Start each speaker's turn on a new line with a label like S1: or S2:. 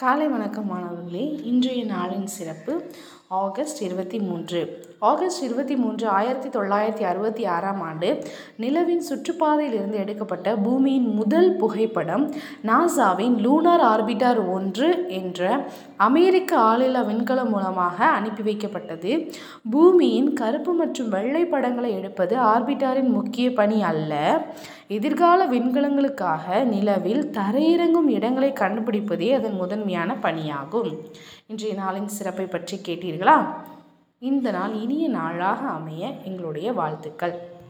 S1: காலை வணக்கம் மாணவர்களே இன்றைய நாளின் சிறப்பு ஆகஸ்ட் இருபத்தி மூன்று. ஆகஸ்ட் இருபத்தி மூன்று ஆயிரத்தி தொள்ளாயிரத்தி அறுபத்தி ஆறாம் ஆண்டு நிலவின் சுற்றுப்பாதையிலிருந்து எடுக்கப்பட்ட பூமியின் முதல் புகைப்படம் நாசாவின் லூனார் ஆர்பிட்டர் ஒன்று என்ற அமெரிக்க ஆளில்லா விண்கலம் மூலமாக அனுப்பி வைக்கப்பட்டது. பூமியின் கருப்பு மற்றும் வெள்ளை படங்களை எடுப்பது ஆர்பிட்டாரின் முக்கிய பணி அல்ல. எதிர்கால விண்கலங்களுக்காக நிலவில் தரையிறங்கும் இடங்களை கண்டுபிடிப்பதே அதன் முதன்மையான பணியாகும். இன்றைய நாளின் சிறப்பை பற்றி கேட்டீர்கள். இந்த நாள் இனிய நாளாக அமைய எங்களுடைய வாழ்த்துக்கள்.